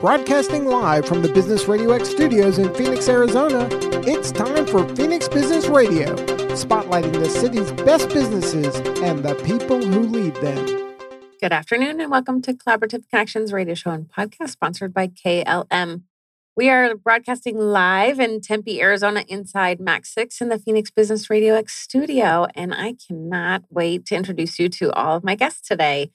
Broadcasting live from the Business Radio X studios in Phoenix, Arizona, it's time for Phoenix Business Radio, spotlighting the city's best businesses and the people who lead them. Good afternoon, and welcome to Collaborative Connections radio show and podcast sponsored by KLM. We are broadcasting live in Tempe, Arizona, inside Max 6 in the Phoenix Business Radio X studio. And I cannot wait to introduce you to all of my guests today.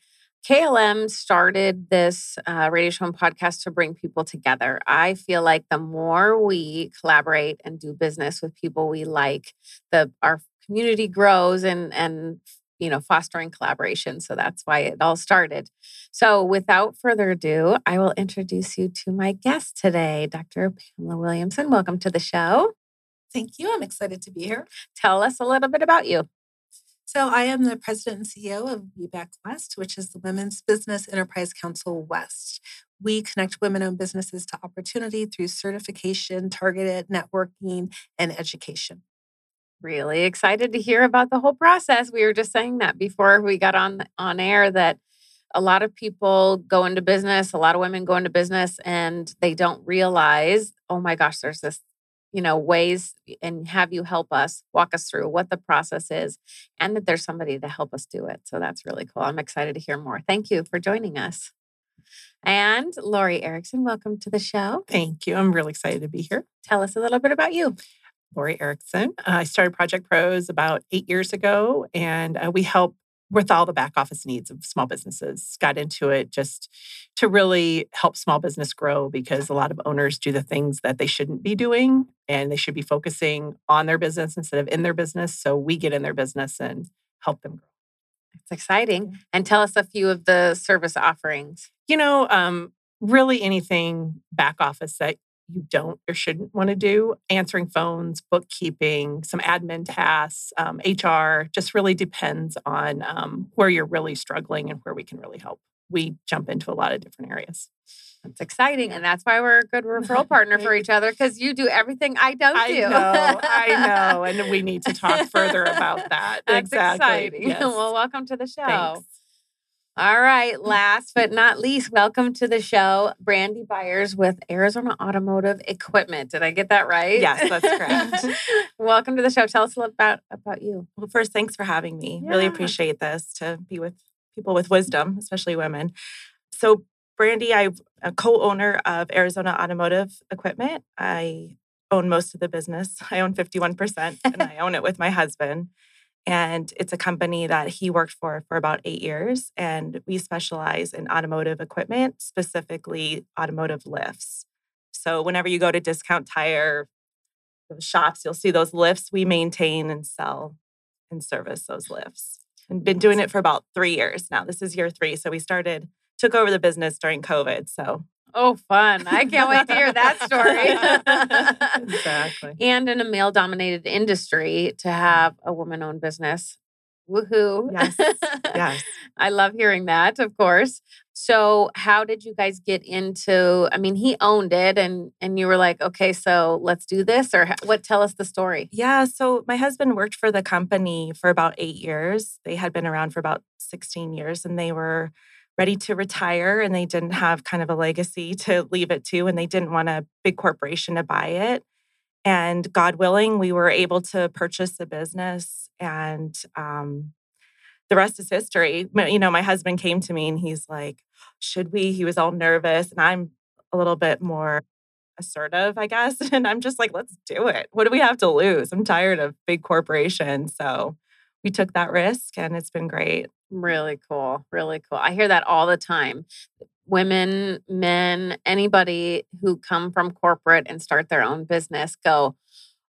KLM started this uh, radio show and podcast to bring people together. I feel like the more we collaborate and do business with people we like, the our community grows and and you know fostering collaboration. So that's why it all started. So without further ado, I will introduce you to my guest today, Dr. Pamela Williamson. Welcome to the show. Thank you. I'm excited to be here. Tell us a little bit about you. So, I am the president and CEO of WBEC West, which is the Women's Business Enterprise Council West. We connect women owned businesses to opportunity through certification, targeted networking, and education. Really excited to hear about the whole process. We were just saying that before we got on on air that a lot of people go into business, a lot of women go into business and they don't realize, oh my gosh, there's this you know ways and have you help us walk us through what the process is and that there's somebody to help us do it so that's really cool i'm excited to hear more thank you for joining us. And lori erickson welcome to the show. Thank you i'm really excited to be here. Tell us a little bit about you. Lori erickson uh, i started project pros about eight years ago and uh, we help with all the back office needs of small businesses. Got into it just to really help small business grow because a lot of owners do the things that they shouldn't be doing and they should be focusing on their business instead of in their business. So we get in their business and help them grow. It's exciting. And tell us a few of the service offerings. You know, um, really anything back office that you don't or shouldn't want to do answering phones bookkeeping some admin tasks um, hr just really depends on um, where you're really struggling and where we can really help we jump into a lot of different areas that's exciting, and that's why we're a good referral partner for each other because you do everything I don't I do. know, I know, and we need to talk further about that. That's exactly. exciting. Yes. well, welcome to the show. Thanks. All right. Last but not least, welcome to the show, Brandy Byers with Arizona Automotive Equipment. Did I get that right? Yes, that's correct. welcome to the show. Tell us a little about about you. Well, first, thanks for having me. Yeah. Really appreciate this to be with people with wisdom, especially women. So, Brandy, I'm a co-owner of Arizona Automotive Equipment. I own most of the business. I own 51%, and I own it with my husband. And it's a company that he worked for for about eight years. And we specialize in automotive equipment, specifically automotive lifts. So whenever you go to discount tire shops, you'll see those lifts we maintain and sell and service those lifts. And been doing it for about three years now. This is year three. So we started, took over the business during COVID. So Oh, fun. I can't wait to hear that story. exactly. And in a male dominated industry, to mm. have a woman owned business. Woohoo. Yes. Yes. I love hearing that, of course. So, how did you guys get into I mean, he owned it and and you were like, "Okay, so let's do this." Or what tell us the story? Yeah, so my husband worked for the company for about 8 years. They had been around for about 16 years and they were ready to retire and they didn't have kind of a legacy to leave it to and they didn't want a big corporation to buy it. And god willing we were able to purchase the business and um, the rest is history. You know my husband came to me and he's like should we? He was all nervous and i'm a little bit more assertive i guess and i'm just like let's do it. What do we have to lose? I'm tired of big corporations. So we took that risk and it's been great Really cool. Really cool. I hear that all the time. Women, men, anybody who come from corporate and start their own business go,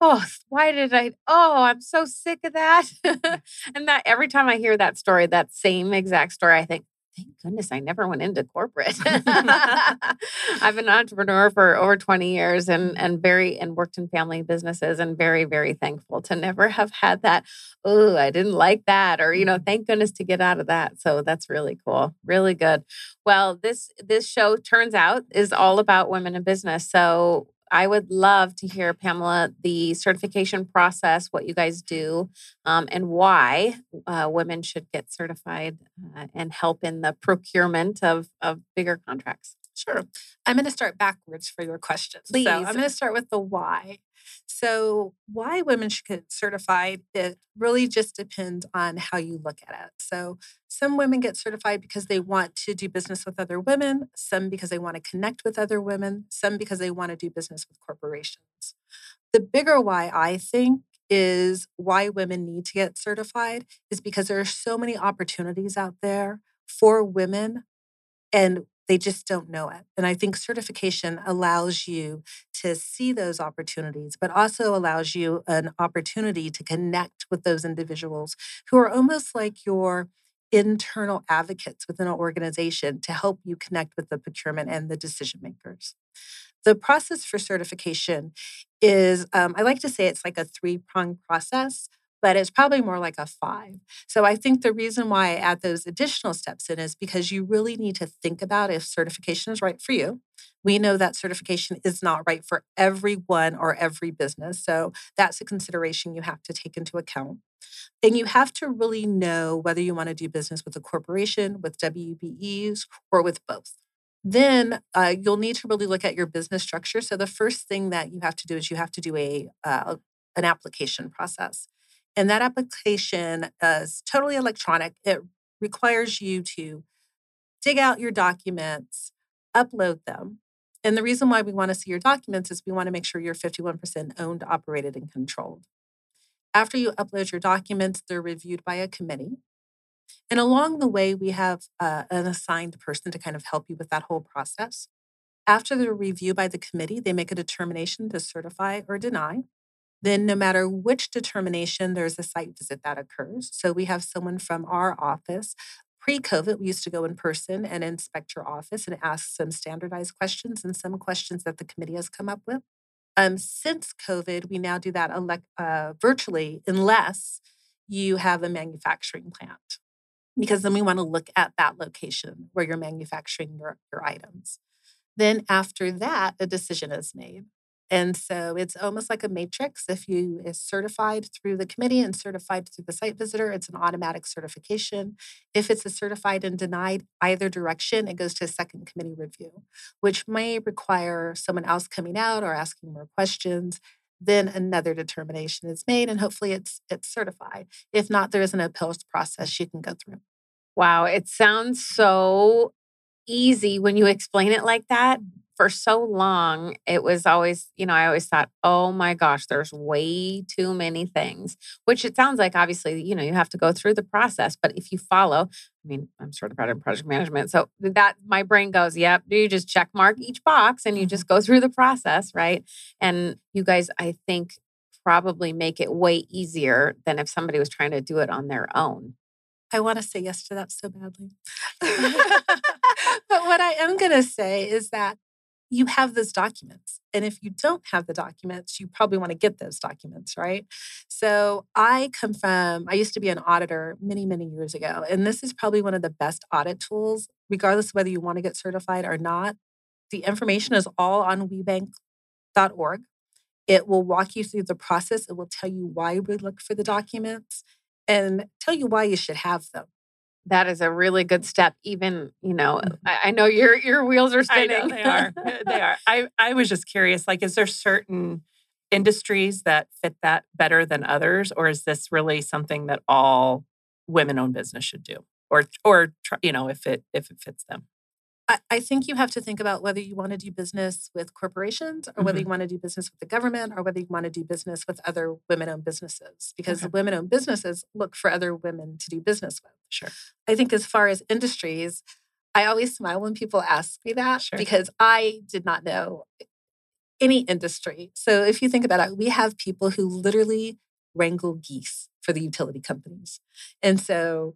Oh, why did I? Oh, I'm so sick of that. and that every time I hear that story, that same exact story, I think, thank goodness I never went into corporate. I've been an entrepreneur for over 20 years and and very and worked in family businesses and very, very thankful to never have had that, oh, I didn't like that. Or, you know, mm-hmm. thank goodness to get out of that. So that's really cool. Really good. Well, this this show turns out is all about women in business. So I would love to hear, Pamela, the certification process, what you guys do, um, and why uh, women should get certified uh, and help in the procurement of, of bigger contracts. Sure. I'm going to start backwards for your question. Please. So I'm going to start with the why. So, why women should get certified, it really just depends on how you look at it. So, some women get certified because they want to do business with other women, some because they want to connect with other women, some because they want to do business with corporations. The bigger why I think is why women need to get certified is because there are so many opportunities out there for women and they just don't know it. And I think certification allows you to see those opportunities, but also allows you an opportunity to connect with those individuals who are almost like your internal advocates within an organization to help you connect with the procurement and the decision makers. The process for certification is, um, I like to say it's like a three pronged process but it's probably more like a five. So I think the reason why I add those additional steps in is because you really need to think about if certification is right for you. We know that certification is not right for everyone or every business. So that's a consideration you have to take into account. And you have to really know whether you want to do business with a corporation, with WBEs, or with both. Then uh, you'll need to really look at your business structure. So the first thing that you have to do is you have to do a uh, an application process. And that application is totally electronic. It requires you to dig out your documents, upload them. And the reason why we want to see your documents is we want to make sure you're 51% owned, operated, and controlled. After you upload your documents, they're reviewed by a committee. And along the way, we have uh, an assigned person to kind of help you with that whole process. After the review by the committee, they make a determination to certify or deny. Then, no matter which determination, there's a site visit that occurs. So, we have someone from our office. Pre COVID, we used to go in person and inspect your office and ask some standardized questions and some questions that the committee has come up with. Um, since COVID, we now do that elect, uh, virtually unless you have a manufacturing plant, because then we want to look at that location where you're manufacturing your, your items. Then, after that, a decision is made. And so it's almost like a matrix. If you is certified through the committee and certified through the site visitor, it's an automatic certification. If it's a certified and denied either direction, it goes to a second committee review, which may require someone else coming out or asking more questions. Then another determination is made, and hopefully it's it's certified. If not, there is an appeals process you can go through. Wow, it sounds so easy when you explain it like that for so long, it was always, you know, I always thought, oh my gosh, there's way too many things, which it sounds like obviously, you know, you have to go through the process. But if you follow, I mean, I'm sort of certified in project management. So that my brain goes, yep, do you just check mark each box and you mm-hmm. just go through the process, right? And you guys, I think, probably make it way easier than if somebody was trying to do it on their own. I want to say yes to that so badly. but what I am going to say is that you have those documents. And if you don't have the documents, you probably want to get those documents, right? So I come from, I used to be an auditor many, many years ago. And this is probably one of the best audit tools, regardless of whether you want to get certified or not. The information is all on webank.org. It will walk you through the process. It will tell you why we look for the documents and tell you why you should have them that is a really good step. Even you know, mm-hmm. I, I know your your wheels are spinning. they are. they are. I I was just curious. Like, is there certain industries that fit that better than others, or is this really something that all women-owned business should do, or or you know, if it if it fits them? I, I think you have to think about whether you want to do business with corporations or mm-hmm. whether you want to do business with the government or whether you want to do business with other women owned businesses because okay. women owned businesses look for other women to do business with. Sure. I think as far as industries, I always smile when people ask me that sure. because I did not know any industry. So if you think about it, we have people who literally wrangle geese for the utility companies. And so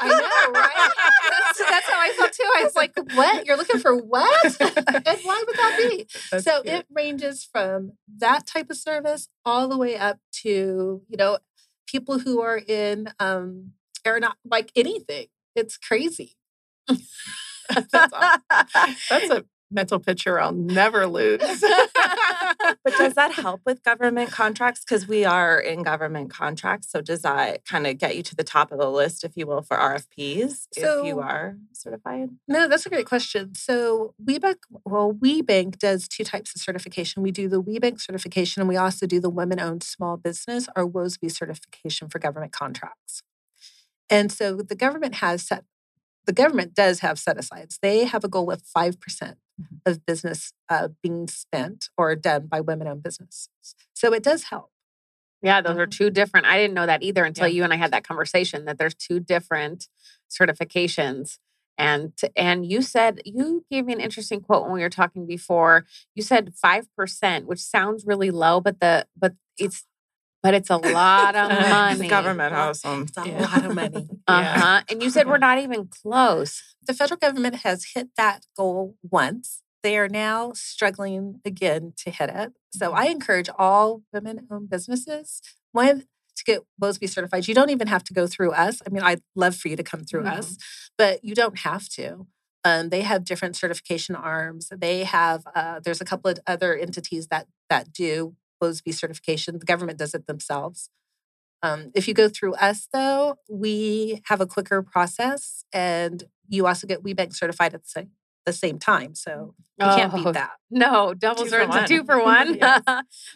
I know, right? That's, that's, how I felt too. I was like, what? You're looking for what? and why would that be? That's so cute. it ranges from that type of service all the way up to, you know, people who are in um not like anything. It's crazy. that's, awesome. that's a mental picture I'll never lose. but does that help with government contracts? Because we are in government contracts. So does that kind of get you to the top of the list, if you will, for RFPs So- if you are certified? No, that's a great question. So WBEC, well, WBEC does two types of certification. We do the WBEC certification, and we also do the Women-Owned Small Business or WOSB certification for government contracts. And so the government has set, the government does have set asides. They have a goal of five percent Mhm. Of business uh, being spent or done by women-owned businesses. So it does help. Yeah, those are Mhm. two different. I didn't know that either until Yeah. you and I had that conversation that there's two different certifications. And and you said you gave me an interesting quote when we were talking before. You said 5%, which sounds really low, but the but it's but it's a lot of Uh, money. The government has them. It's a Yeah. lot of money. Uh-huh. And you said we're not even close. the federal government has hit that goal once. They are now struggling again to hit it. So I encourage all women owned businesses one to get WOSB certified. You don't even have to go through us. I mean, I'd love for you to come through us, but you don't have to. Um, they have different certification arms. They have uh, there's a couple of other entities that that do WOSB certification. The government does it themselves. Um, if you go through us, though, we have a quicker process, and you also get WBEC certified at the same, the same time. So you can't Oh, beat that. No, double Two for certs, two for one. Yes.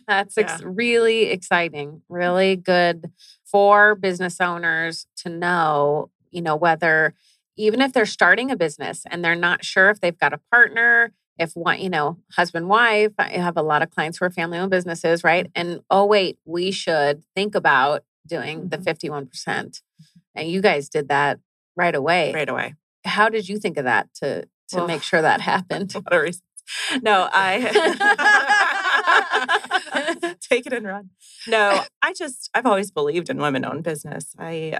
That's ex- really exciting. Really good for business owners to know, you know, whether even if they're starting a business and they're not sure if they've got a partner, if one, you know, husband, wife, I have a lot of clients who are family owned businesses, right? And oh, wait, we should think about doing the Mhm. 51%. And you guys did that right away. right away. How did you think of that to to Well, make sure that happened? A lot of reasons. No, I take it and run. No, I just I've always believed in women-owned business. I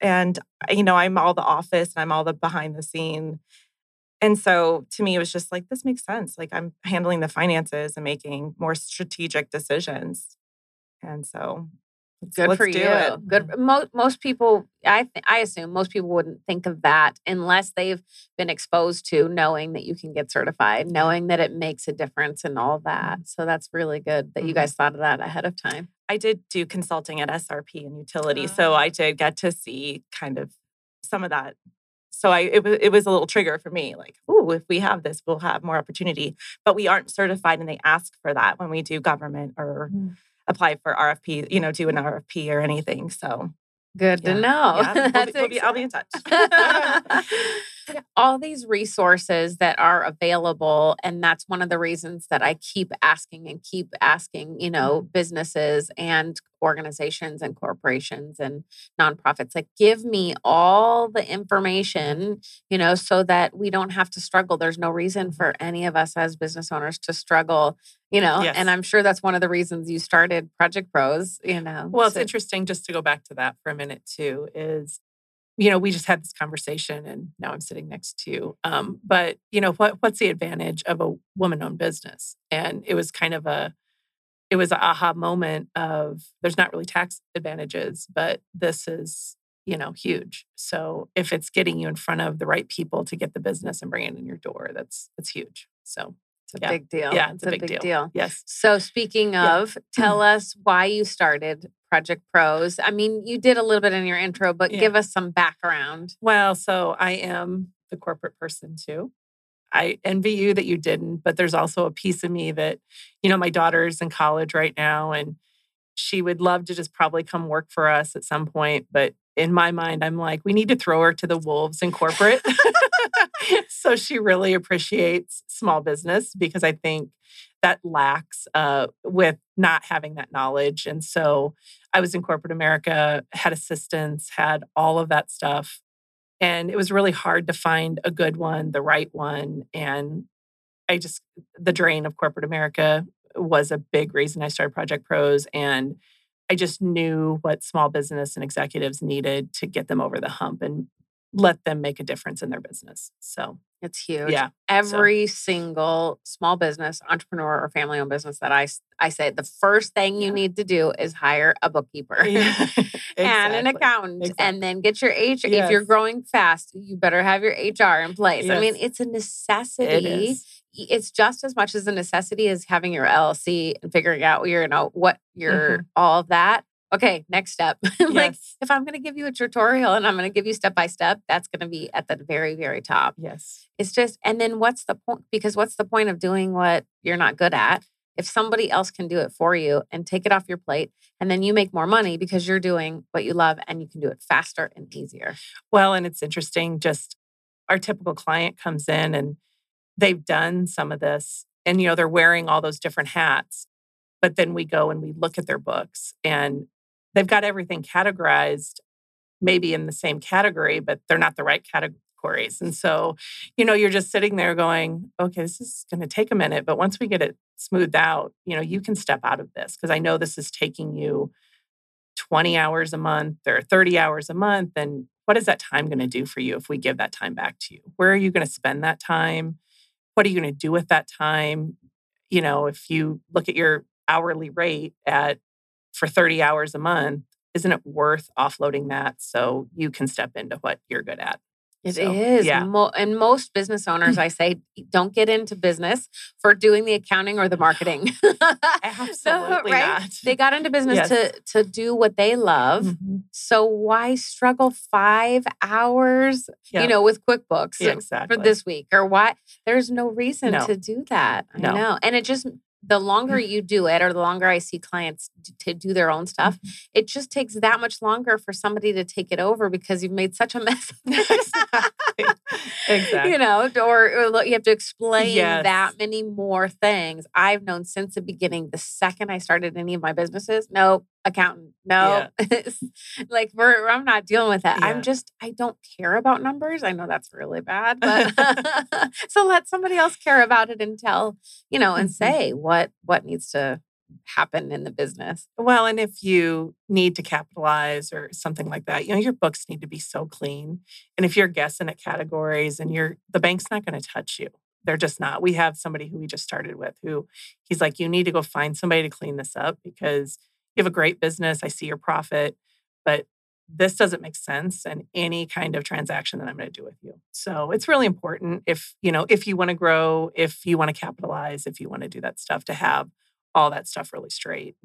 and you know I'm all the office and I'm all the behind the scene, and so to me it was just like this makes sense. Like I'm handling the finances and making more strategic decisions, and so let's, Good let's for do you. it. Good. Most most people, I th- I assume most people wouldn't think of that unless they've been exposed to knowing that you can get certified, knowing that it makes a difference and all that. So that's really good that you Mhm. guys thought of that ahead of time. I did do consulting at SRP and utility, so Ah. I did get to see kind of some of that. So I it was it was a little trigger for me, like, ooh, if we have this, we'll have more opportunity. But we aren't certified, and they ask for that when we do government or Mm. apply for RFP, you know, do an RFP or anything. So Good yeah. to know. Yeah. We'll be, we'll be- I'll be in touch. all these resources that are available and that's one of the reasons that i keep asking and keep asking you know Mm-hmm. businesses and organizations and corporations and nonprofits like give me all the information you know so that we don't have to struggle there's no reason for any of us as business owners to struggle you know Yes. and i'm sure that's one of the reasons you started project pros you know Well, it's so- interesting just to go back to that for a minute too. Is you know we just had this conversation, and now I'm sitting next to you. Um, but you know what? What's the advantage of a woman-owned business? And it was kind of a, it was an aha moment of there's not really tax advantages, but this is you know huge. So if it's getting you in front of the right people to get the business and bring it in your door, that's that's huge. So it's a yeah. big deal Yeah, it's a big deal. deal. yes, So speaking Yeah. of, tell us why you started Project Pros. I mean, you did a little bit in your intro, but Yeah. give us some background. Well, so I am the corporate person too. I envy you that you didn't, but there's also a piece of me that, you know, my daughter's in college right now and she would love to just probably come work for us at some point. But in my mind, I'm like, we need to throw her to the wolves in corporate. so she really appreciates small business because I think that lacks uh, with not having that knowledge. And so I was in corporate America, had assistants, had all of that stuff. And it was really hard to find a good one, the right one. And I just, the drain of corporate America was a big reason I started Project Pros. And I just knew what small business and executives needed to get them over the hump and let them make a difference in their business. So It's huge. Yeah. Every single small business, entrepreneur, or family owned business that I, I say the first thing you need to do is hire a bookkeeper Yeah, and an exactly. accountant Exactly. and then get your H. If you're growing fast, you better have your HR in place. I mean, it's a necessity. It it's just as much as a necessity as having your LLC and figuring out you know, what mm-hmm. your all of that. Okay, next step. like Mm-hmm. If I'm going to give you a tutorial and I'm going to give you step by step, that's going to be at the very, very top. Yes. It's just, and then what's the point? Because what's the point of doing what you're not good at if somebody else can do it for you and take it off your plate, and then you make more money because you're doing what you love and you can do it faster and easier. Well, and it's interesting, just our typical client comes in and they've done some of this and, you know, they're wearing all those different hats. But then we go and we look at their books and they've got everything categorized, maybe in the same category, but they're not the right categories. And so, you know, you're just sitting there going, okay, this is going to take a minute. But once we get it smoothed out, you know, you can step out of this because I know this is taking you 20 hours a month or 30 hours a month. And what is that time going to do for you if we give that time back to you? Where are you going to spend that time? What are you going to do with that time? You know, if you look at your hourly rate at for 30 hours a month, isn't it worth offloading that so you can step into what you're good at? It is, So, yeah. Mo- and most business owners, I say, don't get into business for doing the accounting or the marketing. Absolutely right? not. They got into business Yes. to to do what they love. Mhm. So why struggle five hours, Yeah. you know, with QuickBooks Yeah, for this week or why? There's no reason No. to do that. I No. know. And it just the longer you do it or the longer I see clients d- to do their own stuff, Mm-hmm. it just takes that much longer for somebody to take it over because you've made such a mess. exactly. You know, or, or you have to explain Yes. that many more things. I've known since the beginning. The second I started any of my businesses, no accountant, no, like we're, I'm not dealing with that. Yeah. I'm just I don't care about numbers. I know that's really bad, but so let somebody else care about it and tell you know and Mhm. say what what needs to happen in the business. Well, and if you need to capitalize or something like that, you know, your books need to be so clean. And if you're guessing at categories and you're the bank's not going to touch you. They're just not. We have somebody who we just started with who he's like, you need to go find somebody to clean this up because you have a great business. I see your profit, but this doesn't make sense in any kind of transaction that I'm going to do with you. So it's really important if, you know, if you want to grow, if you want to capitalize, if you want to do that stuff, to have all that stuff really straight.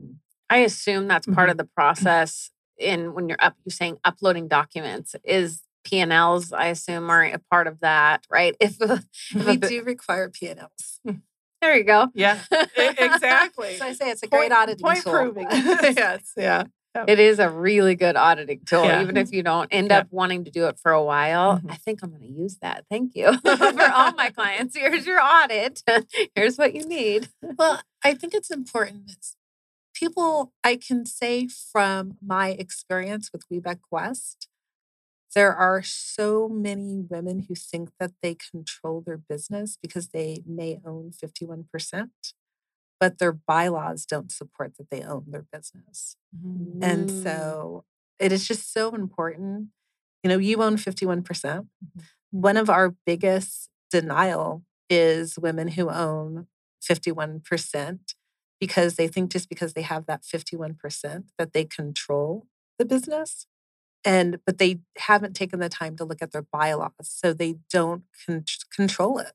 I assume that's part Mhm. of the process in when you're up you're saying uploading documents is P&Ls I assume are a part of that, right? If we do require P&Ls. there you go. Yeah, exactly. So I say it's a great auditing point tool. proving. yes, yeah. It is a really good auditing tool, Yeah. even if you don't end Yeah. up wanting to do it for a while. Mhm. I think I'm going to use that. Thank you for all my clients. Here's your audit. Here's what you need. Well, I think it's important. It's people, I can say from my experience with WBEC West, there are so many women who think that they control their business because they may own 51%, but their bylaws don't support that they own their business. And Mm. so it is just so important. You know, you own 51%. Mm-hmm. One of our biggest denial is women who own 51% because they think just because they have that 51% that they control the business. And but they haven't taken the time to look at their bylaws, so they don't con- control it.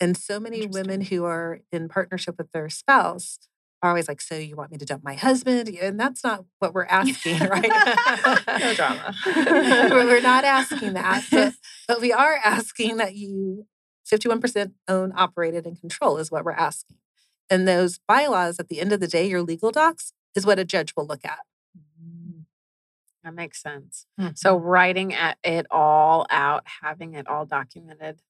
And so many women who are in partnership with their spouse are always like, "So you want me to dump my husband?" And that's not what we're asking, right? no drama. we're not asking that, but, but we are asking that you 51% own, operated, and control is what we're asking. And those bylaws, at the end of the day, your legal docs is what a judge will look at. That makes sense. Mhm. So writing it all out, having it all documented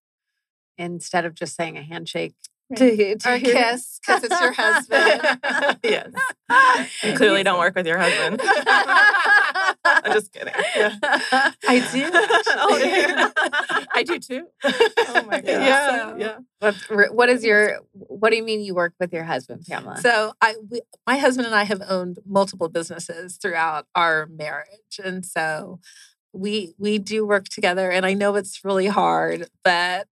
instead of just saying a handshake to, to Or a kiss because it's your husband. yes. You clearly don't work with your husband. I'm just kidding. Yeah. I do. oh, yeah. I do too. Oh my god. Yeah, So- yeah. What's what is your what do you mean you work with your husband, Pamela? So I, we, my husband and I have owned multiple businesses throughout our marriage, and so we we do work together. And I know it's really hard, but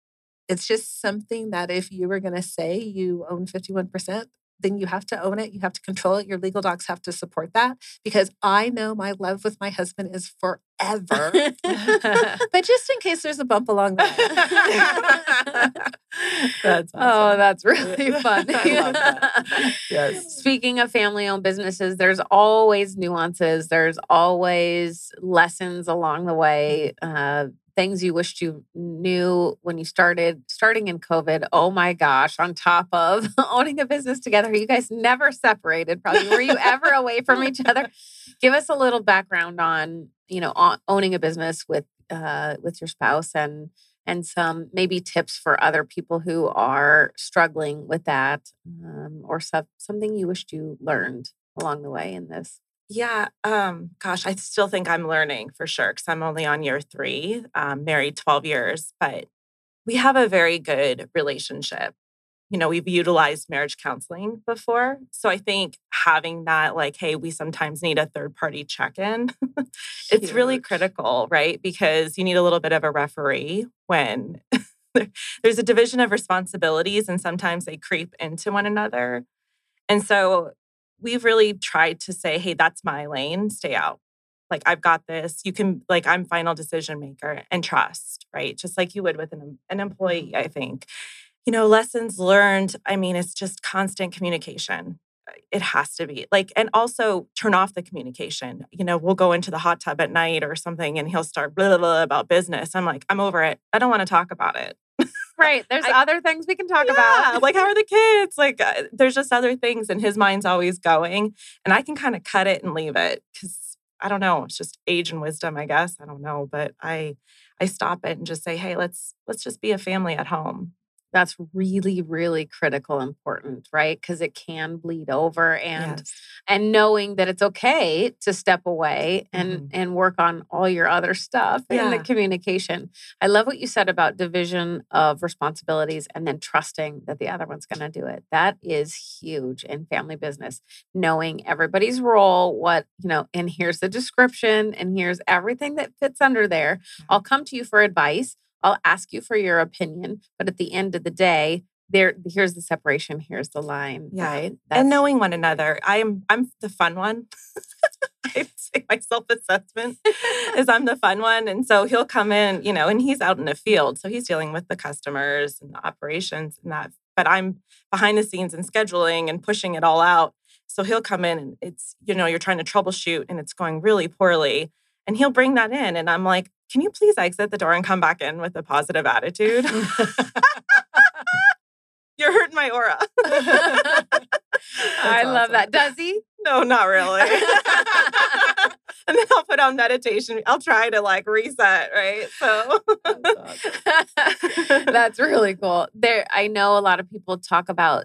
It's just something that if you were going to say you own 51%, then you have to own it. You have to control it. Your legal docs have to support that because I know my love with my husband is forever. but just in case there's a bump along the way. That's Oh, that's really fun. That. Yes. Speaking of family owned businesses, there's always nuances, there's always lessons along the way, uh, things you wished you knew when you started, starting in COVID. Oh my gosh, on top of owning a business together, you guys never separated, probably. Were you ever away from each other? Give us a little background on, you know, on owning a business with uh, with your spouse and and some maybe tips for other people who are struggling with that um, or some, something you wished you learned along the way in this Yeah, um, gosh, I still think I'm learning for sure because I'm only on year three, um, married 12 years, but we have a very good relationship. You know, we've utilized marriage counseling before. So I think having that, like, hey, we sometimes need a third party check in, it's really critical, right? Because you need a little bit of a referee when there's a division of responsibilities and sometimes they creep into one another. And so we've really tried to say, hey, that's my lane, stay out. Like, I've got this. You can, like, I'm final decision maker and trust, right? Just like you would with an, an mm-hmm. employee, I think. You know, lessons learned, I mean, it's just constant communication. It has to be like, and also turn off the communication. You know, we'll go into the hot tub at night or something and he'll start blah, blah, blah about business. I'm like, I'm over it. I don't want to talk about it. Right there's I- other things we can talk Yeah, about like how are the kids? Like uh, there's just other things and his mind's always going and I can kind of cut it and leave it cuz I don't know, it's just age and wisdom, I guess. I don't know, but I I stop it and just say, "Hey, let's let's just be a family at home." That's really really critical important right? Because it can bleed over and Yes. and knowing that it's okay to step away and Mhm. and work on all your other stuff in the communication. I love what you said about division of responsibilities and then trusting that the other one's going to do it. That is huge in family business. Knowing everybody's role what you know and here's the description and here's everything that fits under there. I'll come to you for advice i'll ask you for your opinion but at the end of the day there here's the separation here's the line Yeah. right and knowing one another. I'm I'm the fun one. I say my self assessment is I'm the fun one, and so he'll come in, you know, and he's out in the field, so he's dealing with the customers and the operations and that. But I'm behind the scenes and scheduling and pushing it all out. So he'll come in and it's you know you're trying to troubleshoot and it's going really poorly, and he'll bring that in, and I'm like, can you please exit the door and come back in with a positive attitude? You're hurting my aura. I That's love that. Does he? No, not really. and then I'll put on meditation. I'll try to like reset, right? So That's really cool. There, I know a lot of people talk about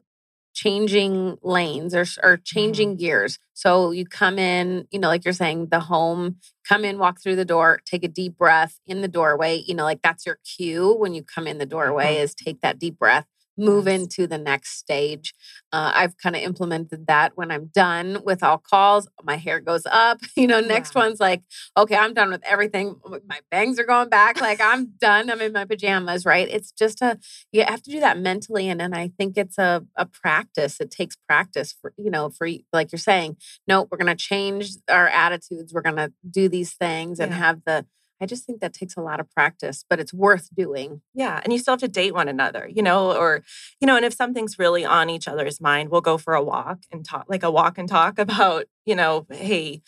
changing lanes or Mm-hmm. changing gears. So you come in, you know, like you're saying, the home, come in, walk through the door, take a deep breath in the doorway. You know, like that's your cue when you come in the doorway Mhm. is take that deep breath. Move Yes. into the next stage. Uh, I've kind of implemented that when I'm done with all calls. My hair goes up. You know, next Yeah. one's like, okay, I'm done with everything. My bangs are going back. Like I'm done. I'm in my pajamas, right? It's just a, you have to do that mentally. And then I think it's a, a practice. It takes practice for, you know, for, like you're saying, no, we're going to change our attitudes. We're going to do these things and Yeah. have the, I just think that takes a lot of practice, but it's worth doing. yeah, and you still have to date one another, you know, or you know, and if something's really on each other's mind, we'll go for a walk and talk, like a walk and talk about, you know, hey,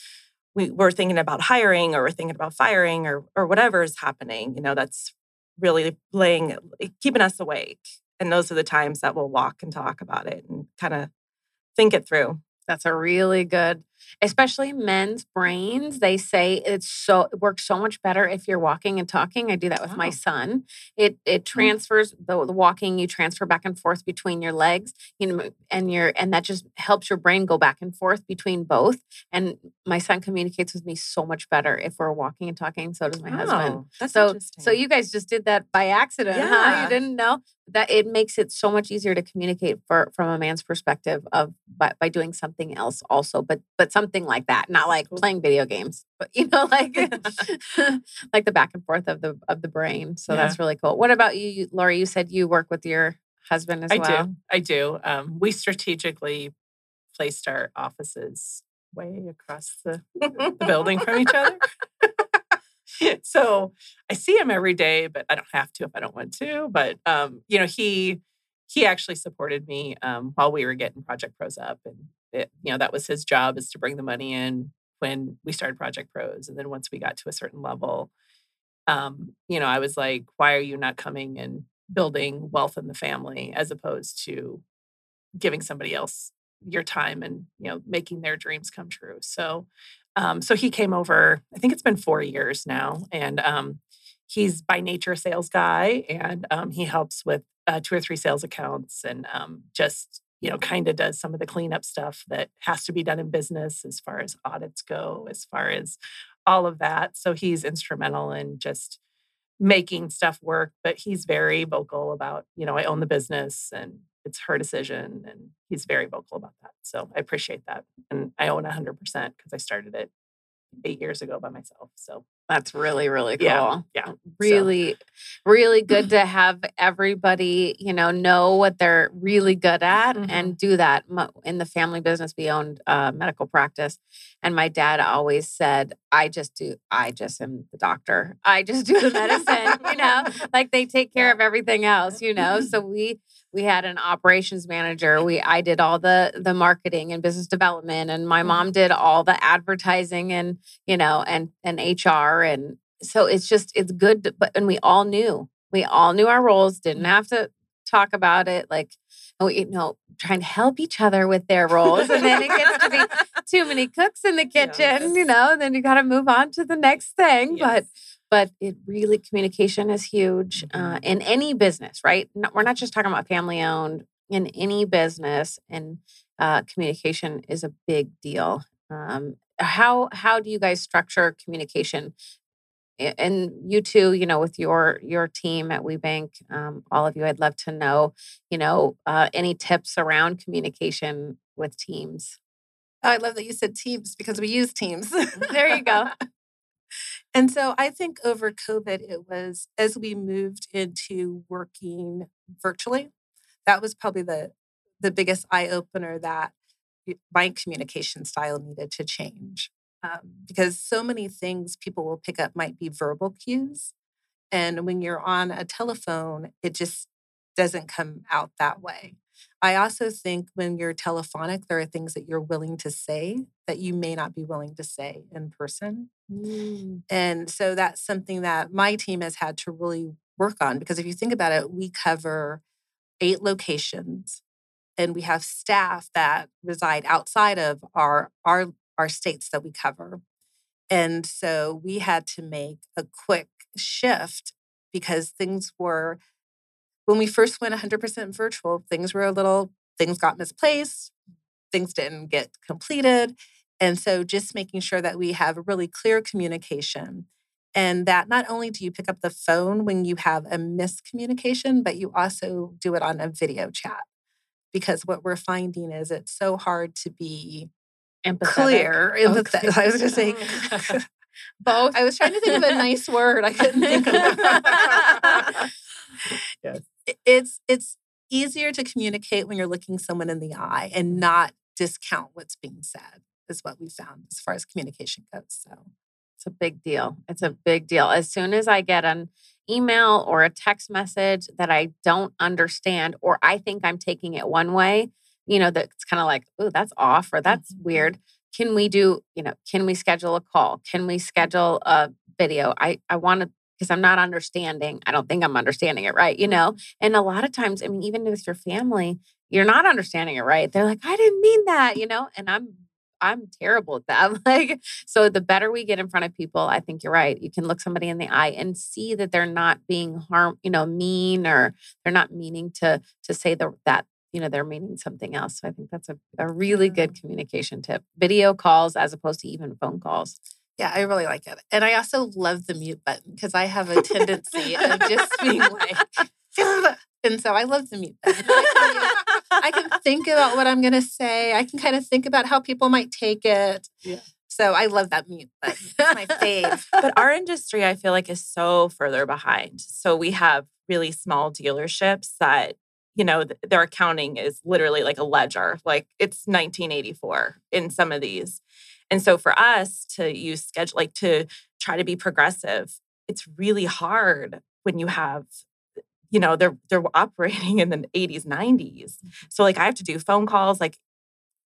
we, we're thinking about hiring or we're thinking about firing or or whatever is happening. You know, that's really laying, keeping us awake. And those are the times that we'll walk and talk about it and kind of think it through. That's a really good, especially men's brains. They say it's so it works so much better if you're walking and talking. I do that with my Oh. son. It it mm-hmm. transfers the, the walking. You transfer back and forth between your legs, you know, and your and that just helps your brain go back and forth between both. And my son communicates with me so much better if we're walking and talking. So does my husband. Oh, That's So, so you guys just did that by accident, huh? Yeah. You didn't know that it makes it so much easier to communicate for from a man's perspective of by, by doing something else also, but but but something like that. Not like playing video games, but you know, like like the back and forth of the of the brain. So Yeah. that's really cool. What about you, Lori? You said you work with your husband as I well. do. I do. Um, we strategically placed our offices way across the, the building from each other. so I see him every day, but I don't have to if I don't want to. But um, you know, he he actually supported me um, while we were getting Project Pros up, and it, you know that was his job is to bring the money in when we started Project Pros, and then once we got to a certain level, um, you know, I was like, why are you not coming and building wealth in the family as opposed to giving somebody else your time and you know making their dreams come true? So um so he came over i think it's been four years now and um he's by nature a sales guy and um he helps with uh, two or three sales accounts and um just you know kind of does some of the cleanup stuff that has to be done in business as far as audits go as far as all of that so he's instrumental in just making stuff work, but he's very vocal about, you know, I own the business and it's her decision. And he's very vocal about that. So I appreciate that. And I own 100% because I started it eight years ago by myself. So That's really really cool. Yeah, yeah. So- Really, really good to have everybody, you know, know what they're really good at Mhm. and do that. In the family business, we owned uh, medical practice, and my dad always said, "I just do. I just am the doctor. I just do the medicine. you know, like they take care of everything else. You know, so we." We had an operations manager. We I did all the the marketing and business development, and my mom mm-hmm. did all the advertising and you know and and HR and so it's just it's good to, but and we all knew we all knew our roles didn't mm-hmm. have to talk about it like we, you know trying to help each other with their roles and then it gets to be too many cooks in the kitchen you know and then you got to move on to the next thing Yes. but it really communication is huge uh, Mhm. in any business right No- we're not just talking about family owned in any business and uh, communication is a big deal um, how how do you guys structure communication and you too you know with your your team at WBEC um, all of you I'd love to know you know uh, any tips around communication with teams Oh, I love that you said teams because we use teams. There you go. and so I think over COVID, it was as we moved into working virtually, that was probably the the biggest eye opener that my communication style needed to change. Um, because so many things people will pick up might be verbal cues. And when you're on a telephone, it just doesn't come out that way. I also think when you're telephonic, there are things that you're willing to say that you may not be willing to say in person. Mm. And so that's something that my team has had to really work on because if you think about it, we cover eight locations and we have staff that reside outside of our our our states that we cover. And so we had to make a quick shift because things were when we first went 100% virtual, things were a little things got misplaced, things didn't get completed. And so just making sure that we have really clear communication and that not only do you pick up the phone when you have a miscommunication, but you also do it on a video chat. Because what we're finding is it's so hard to be Empathetic. clear. empathetic- I was going to say, both I was trying to think of a nice word. I couldn't think of it. Yes. It's it's easier to communicate when you're looking someone in the eye and not discount what's being said. Is what we found as far as communication goes. So It's a big deal. It's a big deal. As soon as I get an email or a text message that I don't understand, or I think I'm taking it one way, you know, that's kind of like, oh, that's off or that's Mhm. weird. Can we do, you know, can we schedule a call? Can we schedule a video? I, I want to, because I'm not understanding. I don't think I'm understanding it right, you know? And a lot of times, I mean, even with your family, you're not understanding it right. They're like, I didn't mean that, you know? And I'm, I'm terrible at that. Like, so the better we get in front of people, I think you're right. You can look somebody in the eye and see that they're not being harm, you know, mean or they're not meaning to to say the that, you know, they're meaning something else. So I think that's a, a really good communication tip. Video calls as opposed to even phone calls. Yeah, I really like it. And I also love the mute button because I have a tendency of just being like, and so I love the mute button. I can think about what I'm going to say. I can kind of think about how people might take it. Yeah. So I love that mute button. It's my fave. but our industry, I feel like, is so further behind. So we have really small dealerships that, you know, th- their accounting is literally like a ledger, like it's 1984 in some of these. And so for us to use schedule, like to try to be progressive, it's really hard when you have you know they're they're operating in the 80s 90s mm-hmm. so like i have to do phone calls like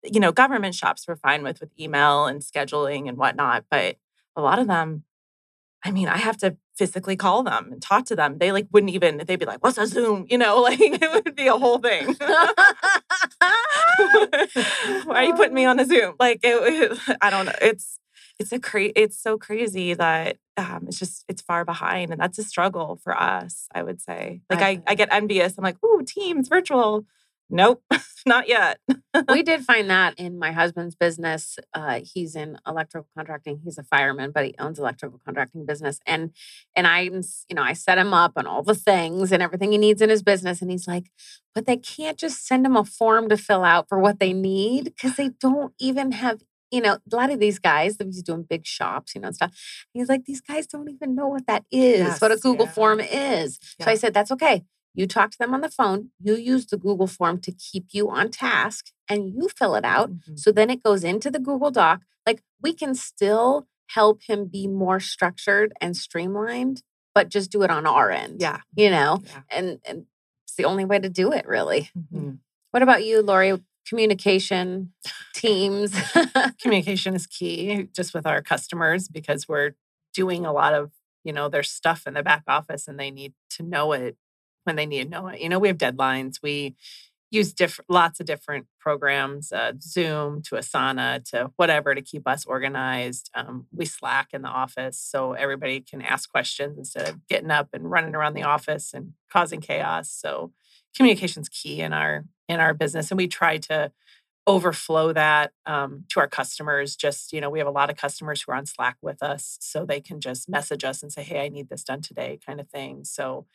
you know government shops we're fine with with email and scheduling and whatnot but a lot of them i mean i have to physically call them and talk to them they like wouldn't even they'd be like what's a zoom? You know like it would be a whole thing. Why are you putting me on a zoom? Like it, i don't know it's it's a cra- it's so crazy that um, it's just it's far behind and that's a struggle for us i would say. Like i, I, get envious i'm like ooh teams virtual nope not yet we did find that in my husband's business uh, he's in electrical contracting he's a fireman but he owns electrical contracting business and and i you know i set him up on all the things and everything he needs in his business and he's like but they can't just send him a form to fill out for what they need because they don't even have you know, a lot of these guys, he's doing big shops, you know, and stuff. He's like, these guys don't even know what that is, yes, what a Google yeah. form is. Yeah. So I said, that's okay. You talk to them on the phone, you use the Google form to keep you on task and you fill it out. Mm-hmm. So then it goes into the Google Doc. Like we can still help him be more structured and streamlined, but just do it on our end. Yeah. You know, yeah. and and it's the only way to do it, really. Mm-hmm. What about you, Lauri? communication teams. communication is key just with our customers because we're doing a lot of, you know, their stuff in the back office and they need to know it when they need to know it. You know, we have deadlines. We use different lots of different programs, uh, Zoom to Asana to whatever to keep us organized. Um, we Slack in the office so everybody can ask questions instead of getting up and running around the office and causing chaos. So communication's key in our in our business and we try to overflow that um, to our customers just you know we have a lot of customers who are on slack with us so they can just message us and say hey i need this done today kind of thing so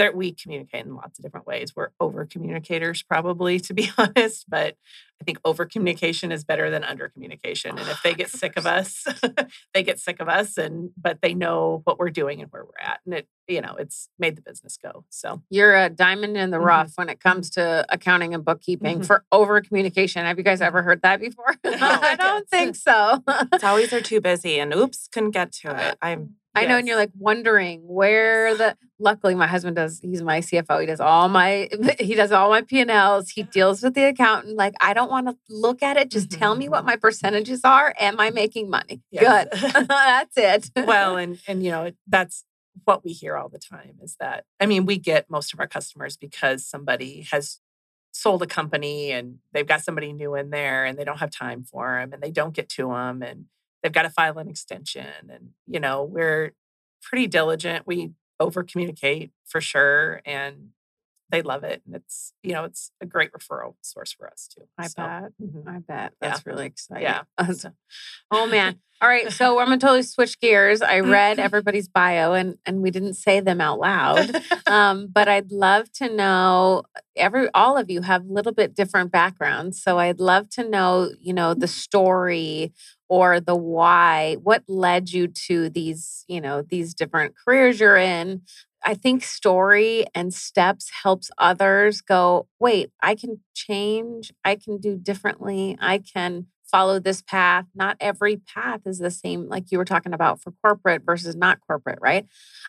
that we communicate in lots of different ways. We're over communicators probably to be honest but i think over communication is better than under communication and if they get sick of us they get sick of us and but they know what we're doing and where we're at and it you know, it's made the business go. So you're a diamond in the mm-hmm. rough when it comes to accounting and bookkeeping mm-hmm. for over communication. Have you guys ever heard that before? No, I don't think so. it's always they're too busy and oops, couldn't get to it. I'm I know, and you're like wondering where the. Luckily, my husband does. He's my CFO. He does all my. He does all my P and Ls. He deals with the accountant. Like I don't want to look at it. Just mm-hmm. tell me what mm-hmm. my percentages are. Am I making money? Yes. Good. that's it. well, and and you know that's what we hear all the time is that, I mean, we get most of our customers because somebody has sold a company and they've got somebody new in there and they don't have time for them and they don't get to them and they've got to file an extension. And, you know, we're pretty diligent. We over communicate for sure. And they love it. And it's, you know, it's a great referral source for us too. I so, bet. Mm-hmm. I bet. That's yeah. really exciting. Yeah. oh man. All right. So I'm gonna totally switch gears. I read everybody's bio and and we didn't say them out loud. Um, but I'd love to know every all of you have a little bit different backgrounds. So I'd love to know, you know, the story or the why. What led you to these, you know, these different careers you're in? I think story and steps helps others go, wait, I can change. I can do differently. I can follow this path. Not every path is the same, like you were talking about for corporate versus not corporate, right?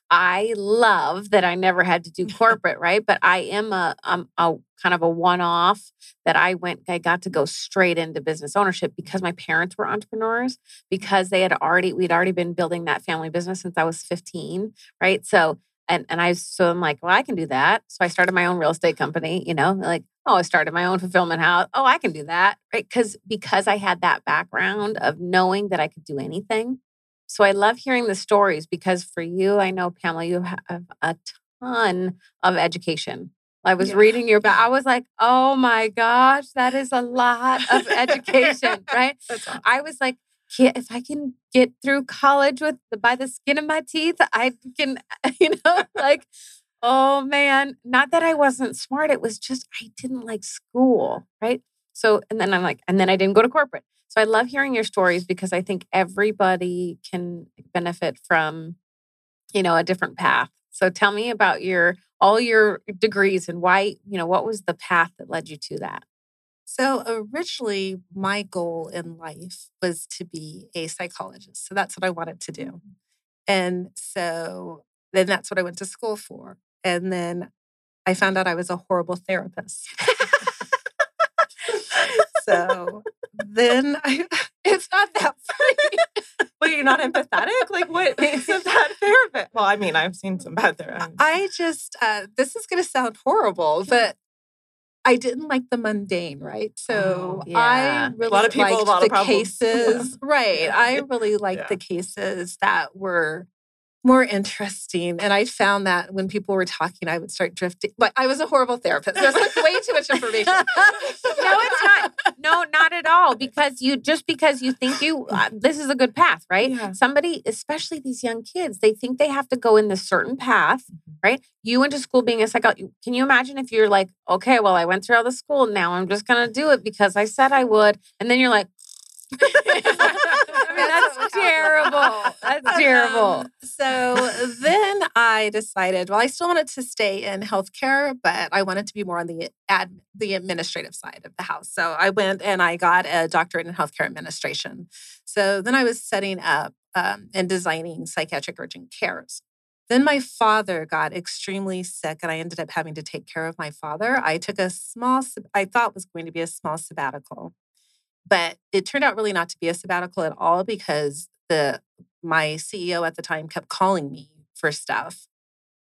I love that I never had to do corporate, right? But I am a, um, a kind of a one off that I went, I got to go straight into business ownership because my parents were entrepreneurs, because they had already, we'd already been building that family business since I was 15, right? So and and I so I'm like, well, I can do that. So I started my own real estate company, you know, like, oh, I started my own fulfillment house. Oh, I can do that. Right. Cause because I had that background of knowing that I could do anything. So I love hearing the stories because for you, I know Pamela, you have a ton of education. I was yeah. reading your back. I was like, oh my gosh, that is a lot of education, right? Awesome. I was like, if I can get through college with by the skin of my teeth, I can, you know, like, Oh man, not that I wasn't smart. It was just I didn't like school, right? So, and then I'm like, and then I didn't go to corporate. So I love hearing your stories because I think everybody can benefit from, you know, a different path. So tell me about your all your degrees and why, you know, what was the path that led you to that? So originally, my goal in life was to be a psychologist. So that's what I wanted to do. And so then that's what I went to school for. And then I found out I was a horrible therapist. so then I, it's not that funny. Well, you're not empathetic? Like, what makes a bad therapist? Well, I mean, I've seen some bad therapists. I just, uh, this is going to sound horrible, but I didn't like the mundane, right? Oh, so Oh, yeah. I A really lot of people, a liked lot of the cases, right? Yeah. I really liked Yeah. the cases that were more interesting, and I found that when people were talking, I would start drifting. Like I was a horrible therapist. There's like way too much information. no, it's not. No, not at all. Because you just because you think you uh, this is a good path, right? Yeah. Somebody, especially these young kids, they think they have to go in this certain path, right? You went to school being a psychologist. Can you imagine if you're like, okay, well, I went through all the school, now I'm just gonna do it because I said I would, and then you're like. I mean, That's terrible. That's terrible. Um, so then I decided, well, I still wanted to stay in healthcare, but I wanted to be more on the ad, the administrative side of the house. So I went and I got a doctorate in healthcare administration. So then I was setting up um, and designing psychiatric urgent cares. Then my father got extremely sick, and I ended up having to take care of my father. I took a small, I thought was going to be a small sabbatical, but it turned out really not to be a sabbatical at all because the my CEO at the time kept calling me for stuff.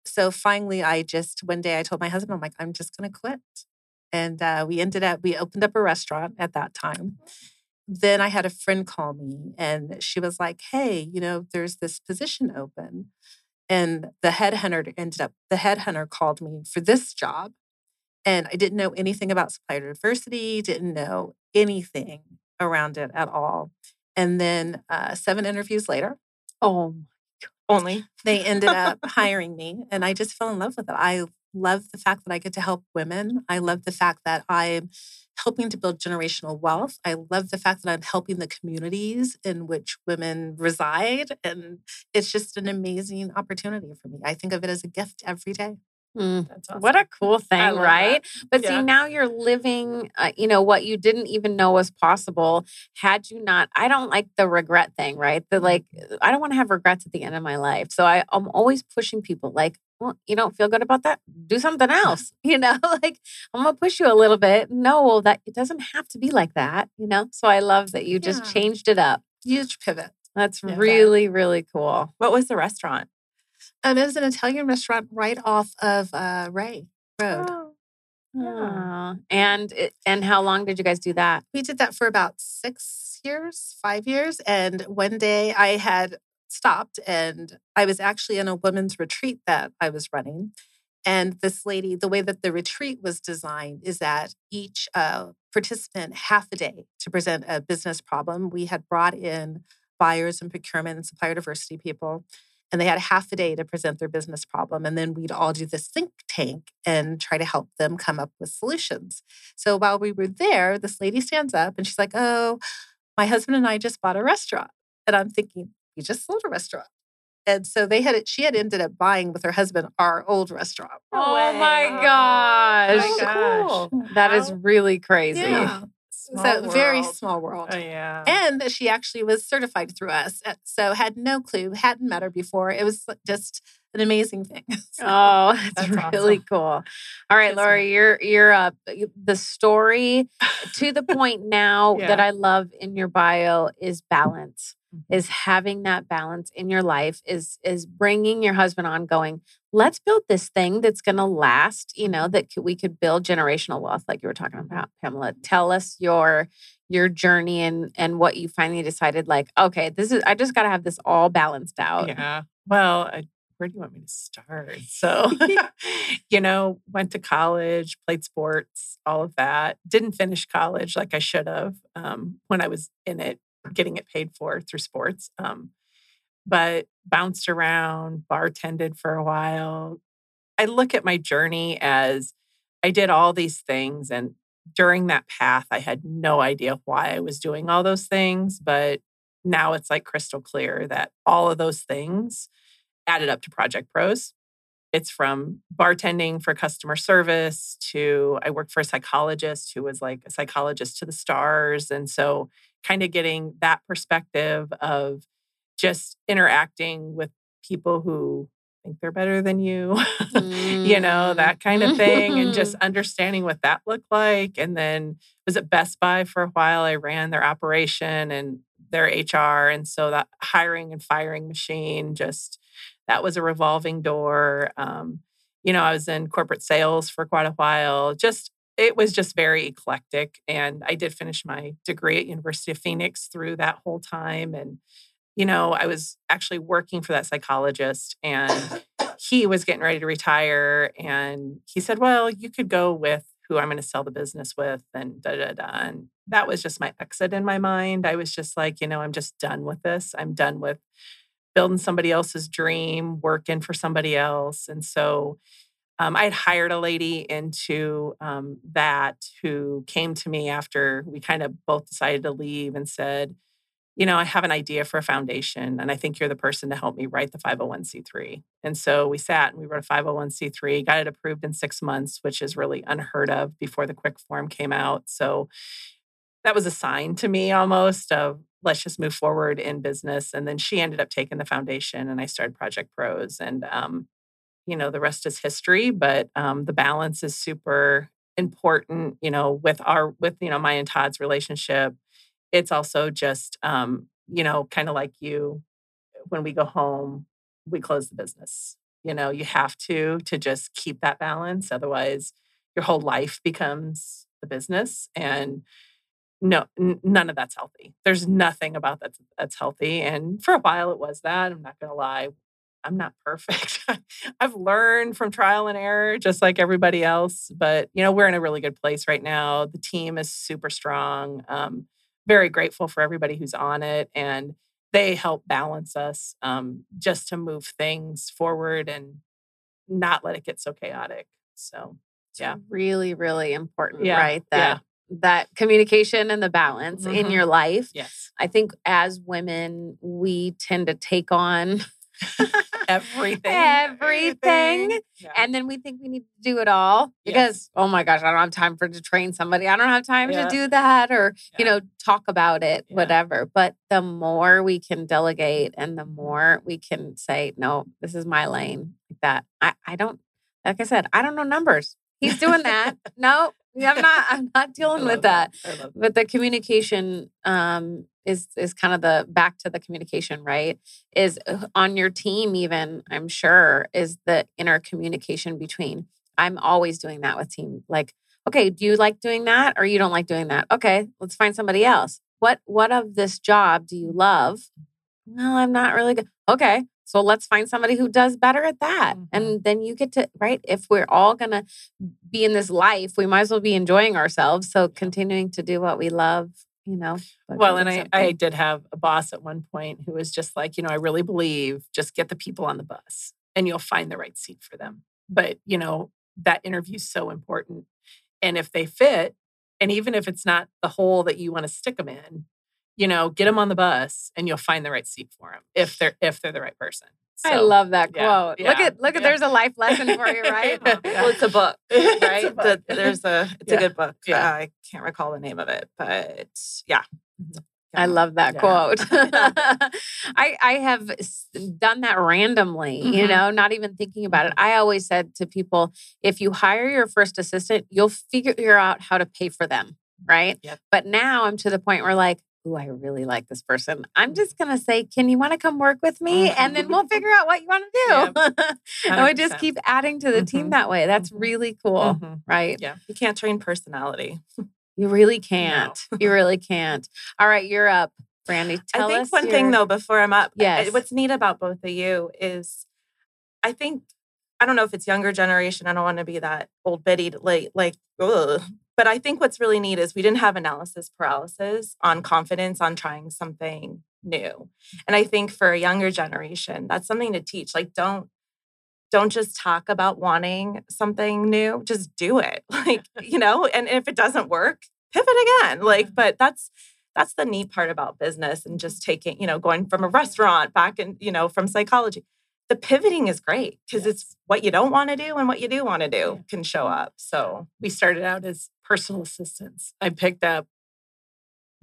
So finally, I just one day I told my husband, I'm like, I'm just going to quit. And uh, we ended up, we opened up a restaurant at that time. Then I had a friend call me and she was like, Hey, you know, there's this position open. And the headhunter ended up, the headhunter called me for this job. And I didn't know anything about supplier diversity, didn't know anything around it at all. And then uh, seven interviews later, Oh, Only. they ended up hiring me and I just fell in love with it. I love the fact that I get to help women. I love the fact that I'm helping to build generational wealth. I love the fact that I'm helping the communities in which women reside. And it's just an amazing opportunity for me. I think of it as a gift every day. Mm. Awesome. what a cool thing, love that. right? But Yeah. see, now you're living, uh, you know, what you didn't even know was possible. Had you not, I don't like the regret thing, right? The like, I don't want to have regrets at the end of my life. So I, I'm always pushing people, like, well, you don't feel good about that? Do something else, you know? like, I'm gonna push you a little bit. No, well, that it doesn't have to be like that, you know? So I love that you just changed it up. Huge pivot. That's Yeah. really, really cool. What was the restaurant? Um, it was an Italian restaurant right off of uh, Ray Road. Oh, yeah. And it, and how long did you guys do that? we did that for about six years, five years. And one day I had stopped and I was actually in a women's retreat that I was running. And this lady, the way that the retreat was designed is that each uh, participant half a day to present a business problem. We had brought in buyers and procurement and supplier diversity people, and they had half a day to present their business problem. And then we'd all do this think tank and try to help them come up with solutions. So while we were there, this lady stands up and she's like, Oh, my husband and I just bought a restaurant. And I'm thinking, You just sold a restaurant. And so they had she had ended up buying with her husband our old restaurant. No oh my way. gosh. Oh my gosh. That is How- really crazy. Yeah. Small so very small world. Oh, yeah. And that she actually was certified through us. uh, So had no clue, hadn't met her before. It was just an amazing thing. So- Oh, that's, That's really awesome. cool. All right, That's Lauri, you're you're up. The story to the point now that I love in your bio is balance. Is having that balance in your life is is bringing your husband on going, let's build this thing that's going to last, you know, that we could build generational wealth like you were talking about, Pamela. Tell us your your journey and and what you finally decided like, okay, this is I just got to have this all balanced out. Yeah. Well, I, where do you want me to start? So, you know, went to college, played sports, all of that. Didn't finish college like I should have um, when I was in it, getting it paid for through sports. Um, but bounced around, bartended for a while, I look at my journey as I did all these things. And during that path, I had no idea why I was doing all those things. But now it's like crystal clear that all of those things added up to Project Pros. It's from bartending for customer service to I worked for a psychologist who was like a psychologist to the stars. And so, kind of getting that perspective of just interacting with people who think they're better than you, mm. you know, mm. that kind of thing, and just understanding what that looked like. And then was at Best Buy for a while. I ran their operation and their HR. And so that hiring and firing machine just that was a revolving door. Um, you know, I was in corporate sales for quite a while. Just it was just very eclectic. And I did finish my degree at University of Phoenix through that whole time. And, you know, I was actually working for that psychologist and he was getting ready to retire. And he said, Well, you could go with who I'm going to sell the business with and da da da. And that was just my exit in my mind. I was just like, you know, I'm just done with this. I'm done with building somebody else's dream, working for somebody else. And so um, I had hired a lady into um, that who came to me after we kind of both decided to leave and said, you know, I have an idea for a foundation, and I think you're the person to help me write the 501c3. And so we sat and we wrote a 501c3, got it approved in six months, which is really unheard of before the quick form came out. So that was a sign to me almost of let's just move forward in business. And then she ended up taking the foundation, and I started Project Pros. And um, you know, the rest is history. But um, the balance is super important. You know, with our with you know my and Todd's relationship it's also just um, you know kind of like you when we go home we close the business you know you have to to just keep that balance otherwise your whole life becomes the business and no n- none of that's healthy there's nothing about that that's healthy and for a while it was that i'm not going to lie i'm not perfect i've learned from trial and error just like everybody else but you know we're in a really good place right now the team is super strong um, very grateful for everybody who's on it and they help balance us um, just to move things forward and not let it get so chaotic so yeah really really important yeah. right that yeah. that communication and the balance mm-hmm. in your life yes i think as women we tend to take on everything. Everything. Yeah. And then we think we need to do it all because, yes. oh my gosh, I don't have time for to train somebody. I don't have time yeah. to do that or, yeah. you know, talk about it, whatever. But the more we can delegate and the more we can say, no, this is my lane, like that. I, I don't, like I said, I don't know numbers. He's doing that. no, I'm not, I'm not dealing with that. that. But the communication um, is is kind of the back to the communication, right? Is uh, on your team, even I'm sure, is the inner communication between. I'm always doing that with team. Like, okay, do you like doing that or you don't like doing that? Okay, let's find somebody else. What what of this job do you love? Well, I'm not really good. Okay, so let's find somebody who does better at that. Mm-hmm. And then you get to, right? If we're all going to be in this life, we might as well be enjoying ourselves. So continuing to do what we love you know. Well, and I, I did have a boss at one point who was just like, you know, I really believe just get the people on the bus and you'll find the right seat for them. But, you know, that interview is so important. And if they fit, and even if it's not the hole that you want to stick them in, you know, get them on the bus and you'll find the right seat for them if they're if they're the right person. So, I love that quote. Yeah, look at look at there's a life lesson for you, right? well, it's a book, right? a book. The, there's a it's a good book. Yeah. Uh, I can't recall the name of it, but yeah. Mm-hmm. I love that yeah. quote. I I have done that randomly, mm-hmm. you know, not even thinking about it. I always said to people, if you hire your first assistant, you'll figure out how to pay for them, right? Yep. But now I'm to the point where like oh, I really like this person. I'm just going to say, can you want to come work with me? And then we'll figure out what you want to do. and we just keep adding to the mm-hmm. team that way. That's mm-hmm. really cool. Mm-hmm. Right. Yeah. You can't train personality. You really can't. No. you really can't. All right. You're up, Brandy. Tell I think one your... thing though, before I'm up, yes. what's neat about both of you is I think I don't know if it's younger generation. I don't want to be that old biddy like like ugh, but I think what's really neat is we didn't have analysis paralysis on confidence on trying something new. And I think for a younger generation, that's something to teach. Like, don't don't just talk about wanting something new, just do it. Like, you know, and if it doesn't work, pivot again. Like, mm-hmm. but that's that's the neat part about business and just mm-hmm. taking, you know, going from a restaurant back and, you know, from psychology. The pivoting is great because yes. it's what you don't want to do and what you do want to do yeah. can show mm-hmm. up. So we started out as personal assistants. I picked up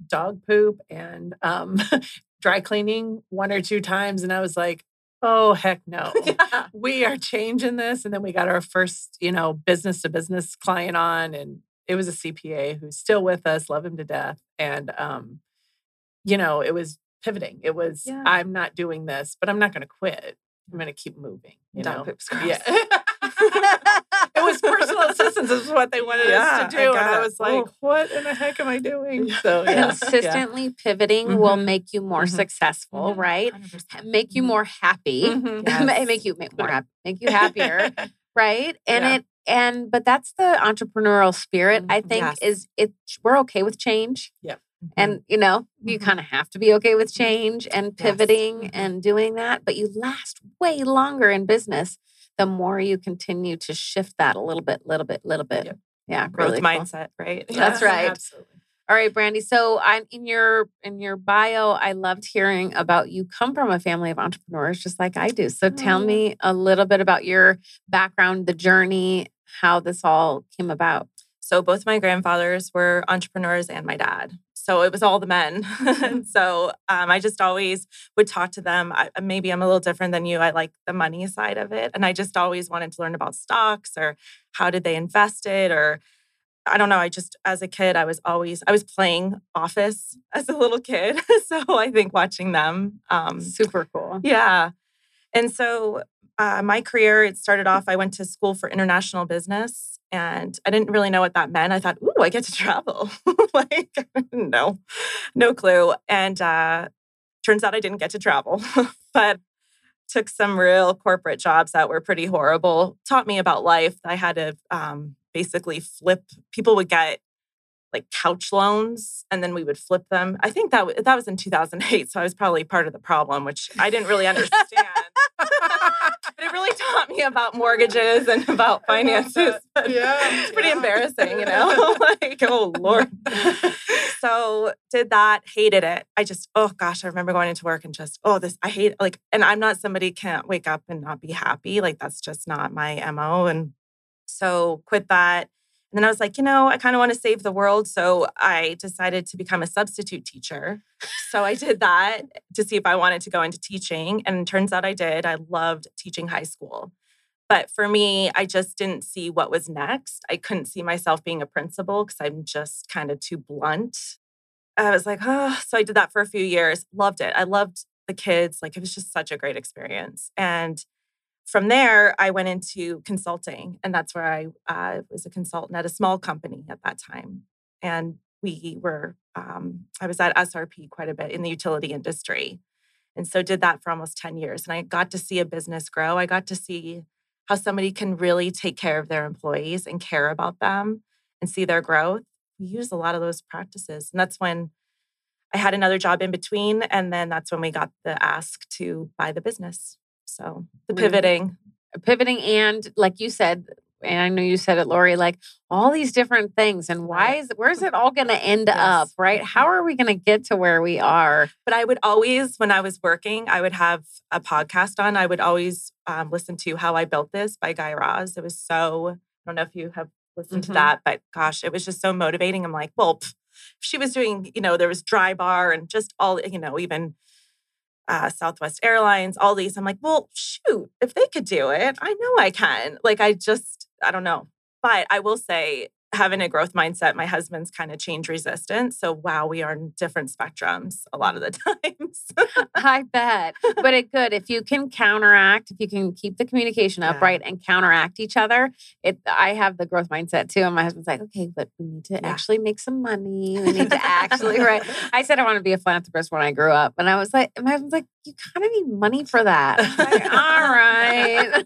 dog poop and um, dry cleaning one or two times. And I was like, oh, heck no. yeah. We are changing this. And then we got our first, you know, business to business client on. And it was a CPA who's still with us, love him to death. And, um, you know, it was pivoting. It was, yeah. I'm not doing this, but I'm not going to quit. I'm going to keep moving. You Dog know? Yeah. it was personal assistance is what they wanted yeah, us to do. I and I was like, oh. what in the heck am I doing? So yeah. consistently yeah. pivoting mm-hmm. will make you more mm-hmm. successful, mm-hmm. right? 100%. Make you mm-hmm. more happy. Mm-hmm. Yes. make you make more happy, make you happier. right. And it and but that's the entrepreneurial spirit, I think, yes. is it we're okay with change. Yeah. And you know, you kind of have to be okay with change and pivoting yes. and doing that, but you last way longer in business the more you continue to shift that a little bit, little bit, little bit. Yep. Yeah, growth really mindset, cool. right? That's right. Absolutely. All right, Brandy. So I'm in your in your bio, I loved hearing about you come from a family of entrepreneurs just like I do. So tell oh. me a little bit about your background, the journey, how this all came about. So both my grandfathers were entrepreneurs and my dad. So it was all the men. So um, I just always would talk to them. I, maybe I'm a little different than you. I like the money side of it. And I just always wanted to learn about stocks or how did they invest it or I don't know. I just, as a kid, I was always, I was playing Office as a little kid. so I think watching them. Um, Super cool. Yeah. And so uh, my career, it started off, I went to school for international business and I didn't really know what that meant. I thought, ooh, I get to travel. like, no, no clue. And uh, turns out I didn't get to travel, but took some real corporate jobs that were pretty horrible. Taught me about life. I had to um, basically flip. People would get like couch loans and then we would flip them. I think that that was in 2008, so I was probably part of the problem, which I didn't really understand. but it really taught me about mortgages and about finances. Yeah, it's pretty yeah. embarrassing, you know. like, oh lord. so did that, hated it. I just, oh gosh, I remember going into work and just, oh, this, I hate like, and I'm not somebody can't wake up and not be happy. Like that's just not my mo. And so quit that and then I was like, you know, I kind of want to save the world. So I decided to become a substitute teacher. So I did that to see if I wanted to go into teaching. And it turns out I did. I loved teaching high school. But for me, I just didn't see what was next. I couldn't see myself being a principal because I'm just kind of too blunt. I was like, oh, so I did that for a few years. Loved it. I loved the kids. Like it was just such a great experience. And from there, I went into consulting, and that's where I uh, was a consultant at a small company at that time. And we were, um, I was at SRP quite a bit in the utility industry. And so did that for almost 10 years. And I got to see a business grow. I got to see how somebody can really take care of their employees and care about them and see their growth. We use a lot of those practices. And that's when I had another job in between. And then that's when we got the ask to buy the business. So the pivoting. Pivoting and like you said, and I know you said it, Lauri, like all these different things. And why is where's it all gonna end yes. up? Right? How are we gonna get to where we are? But I would always, when I was working, I would have a podcast on. I would always um, listen to How I Built This by Guy Raz. It was so, I don't know if you have listened mm-hmm. to that, but gosh, it was just so motivating. I'm like, well, pff, she was doing, you know, there was Drybar and just all, you know, even uh, Southwest Airlines, all these. I'm like, well, shoot, if they could do it, I know I can. Like, I just, I don't know. But I will say, having a growth mindset, my husband's kind of change resistant. So, wow, we are in different spectrums a lot of the times. I bet. But it could, if you can counteract, if you can keep the communication yeah. upright and counteract each other, it I have the growth mindset too. And my husband's like, okay, but we need to yeah. actually make some money. We need to actually, right? I said I want to be a philanthropist when I grew up. And I was like, my husband's like, you kind of need money for that. Like, All right.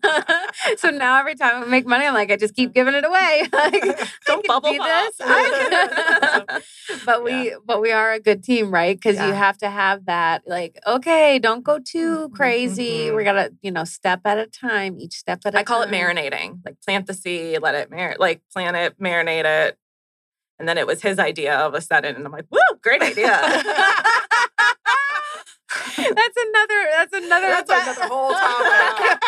so now every time I make money, I'm like, I just keep giving it away. like, Don't bubble this. but we but we are a good team, right? Because you have to have that, like, okay, don't go too Mhm, crazy. mhm. We gotta, you know, step at a time, each step at a I time. I call it marinating. Like plant the seed, let it marinate, like plant it, marinate it. And then it was his idea all of a sudden. And I'm like, woo, great idea. That's another. That's another. That's another whole topic.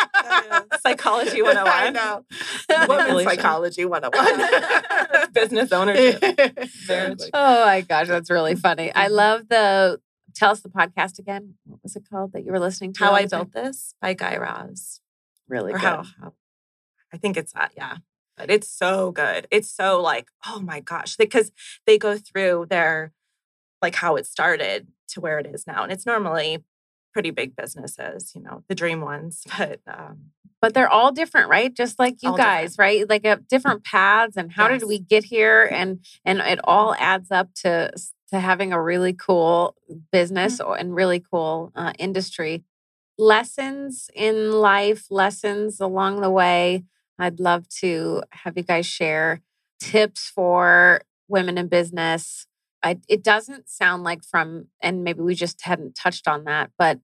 Psychology 101. I know. Women's Manipulation. psychology 101. Business ownership. Exactly. Oh my gosh, that's really funny. I Mhm. love the. Tell us the podcast again. What was it called that you were listening to? How I the time? Built This by Guy Raz. Really or good. how, how I think it's that, yeah. But it's so good. It's so like, oh my gosh, because they go through their like how it started to where it is now. And it's normally pretty big businesses, you know, the dream ones. But um but they're all different right just like you guys right like uh, different paths and how did we get here and and it all adds up to to having a really cool business or and really cool uh, industry lessons in life lessons along the way i'd love to have you guys share tips for women in business I, it doesn't sound like from and maybe we just hadn't touched on that but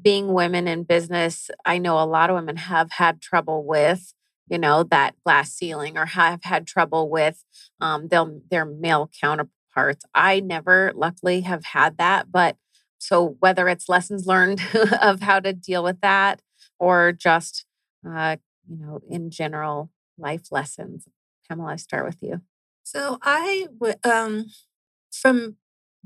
being women in business, I know a lot of women have had trouble with, you know, that glass ceiling or have had trouble with um, their, their male counterparts. I never, luckily, have had that. But so whether it's lessons learned of how to deal with that or just, uh, you know, in general life lessons, Pamela, I start with you. So I would, um, from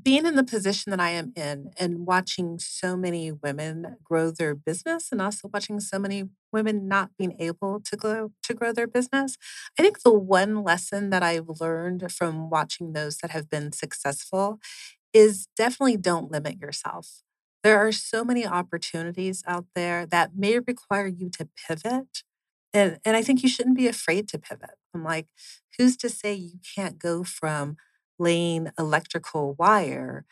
being in the position that I am in and watching so many women grow their business and also watching so many women not being able to grow to grow their business, I think the one lesson that I've learned from watching those that have been successful is definitely don't limit yourself. There are so many opportunities out there that may require you to pivot. And, and I think you shouldn't be afraid to pivot. I'm like, who's to say you can't go from laying electrical wire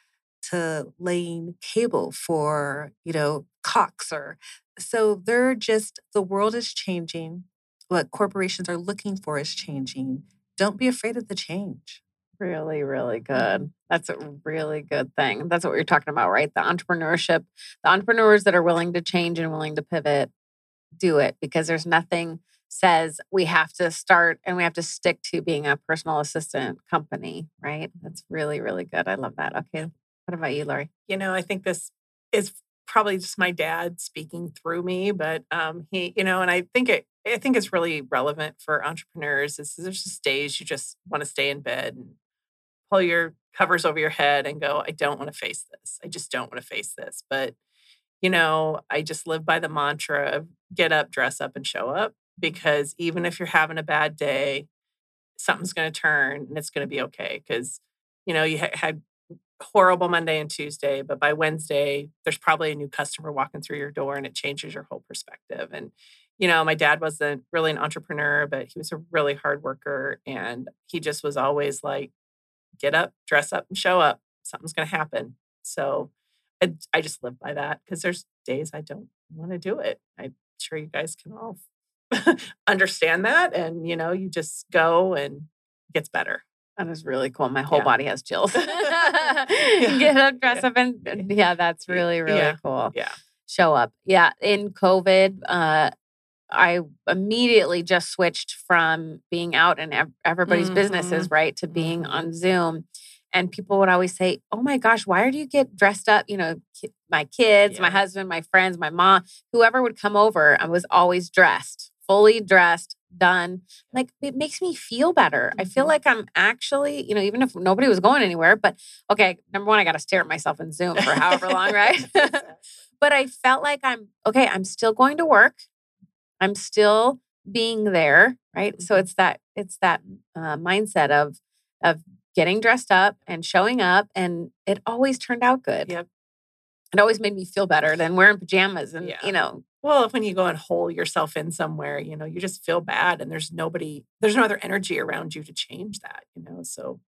to laying cable for, you know, Cox or so they're just the world is changing. What corporations are looking for is changing. Don't be afraid of the change. Really, really mm-hmm. good. That's a really good thing. That's what you're talking about, right? The entrepreneurship, the entrepreneurs that are willing to change and willing to pivot, do it because there's nothing says we have to start and we have to stick to being a personal assistant company, right? That's really, really good. I love that. Okay. What about you, Lauri? you know, I think this is probably just my dad speaking through me, but um, he, you know, and I think it, I think it's really relevant for entrepreneurs. Is there's just days you just want to stay in bed and pull your covers over your head and go, I don't want to face this. I just don't want to face this. But you know, I just live by the mantra of get up, dress up, and show up because even if you're having a bad day, something's going to turn and it's going to be okay. Because you know, you ha- had horrible Monday and Tuesday, but by Wednesday, there's probably a new customer walking through your door and it changes your whole perspective. And, you know, my dad wasn't really an entrepreneur, but he was a really hard worker. And he just was always like, get up, dress up, and show up. Something's going to happen. So I, I just live by that because there's days I don't want to do it. I'm sure you guys can all understand that. And, you know, you just go and it gets better. That is really cool. My whole Yeah. body has chills. Get up, dress Yeah. up, and yeah, that's really, really Yeah. cool. Yeah. show up. Yeah, in COVID, uh, I immediately just switched from being out in ev- everybody's businesses, right, to being Mhm. on Zoom. And people would always say, "Oh my gosh, why do you get dressed up?" You know, ki- my kids, my husband, my friends, my mom, whoever would come over, I was always dressed, fully dressed, done. Like it makes me feel better. I feel Mhm. like I'm actually, you know, even if nobody was going anywhere, but okay, number one, I got to stare at myself in Zoom for however long, right? but I felt like I'm okay, I'm still going to work. I'm still being there, right? So it's that it's that uh, mindset of of getting dressed up and showing up and it always turned out good. Yep. It always made me feel better than wearing pajamas and Yeah. you know, Well, if when you go and hole yourself in somewhere, you know, you just feel bad and there's nobody, there's no other energy around you to change that, you know. So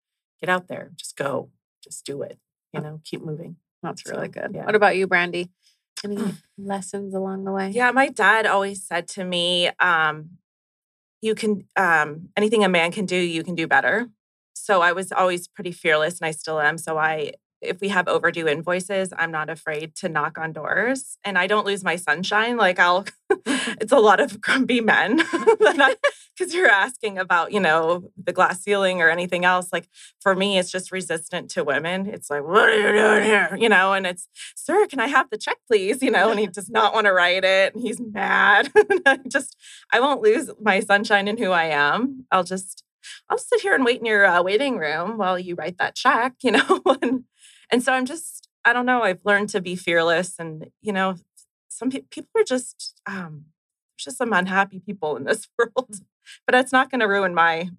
get out there, just go, just do it, you know, keep moving. that's really So, good. yeah. What about you, Brandy? Any lessons along the way? Yeah, my dad always said to me, um, you can um anything a man can do, you can do better. so I was always pretty fearless and I still am. So I if we have overdue invoices, I'm not afraid to knock on doors and I don't lose my sunshine. Like I'll, it's a lot of grumpy men because you're asking about, you know, the glass ceiling or anything else. Like for me, it's just resistant to women. It's like, what are you doing here? You know, and it's, sir, can I have the check, please? You know, and he does not want to write it and he's mad. I just, I won't lose my sunshine and who I am. I'll just, I'll sit here and wait in your uh, waiting room while you write that check, you know, and and so I'm just, I don't know, I've learned to be fearless. And, you know, some pe- people are just, um, just some unhappy people in this world, mm. but it's not going to ruin my,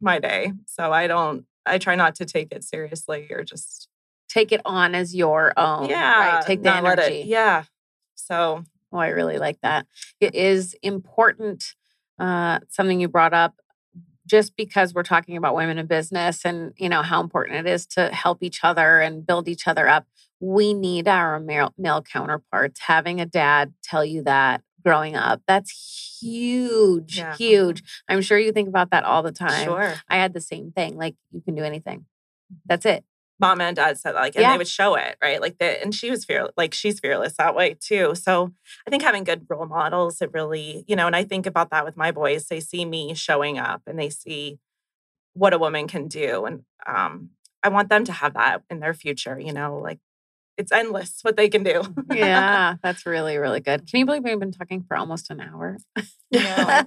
my day. So I don't, I try not to take it seriously or just take it on as your own. Yeah. Right? Take the energy. It, yeah. So, oh, I really like that. It is important. Uh, something you brought up just because we're talking about women in business and you know how important it is to help each other and build each other up we need our male, male counterparts. Having a dad tell you that growing up that's huge yeah. huge. I'm sure you think about that all the time. Sure. I had the same thing like you can do anything. That's it mom and dad said like and yeah. they would show it right? Like that and she was fearless like she's fearless that way too. So i think having good role models it really you know and i think about that with my boys they see me showing up and they see what a woman can do and um i want them to have that in their future you know like it's endless what they can do. Yeah that's really really good. Can you believe we've been talking for almost an hour? No,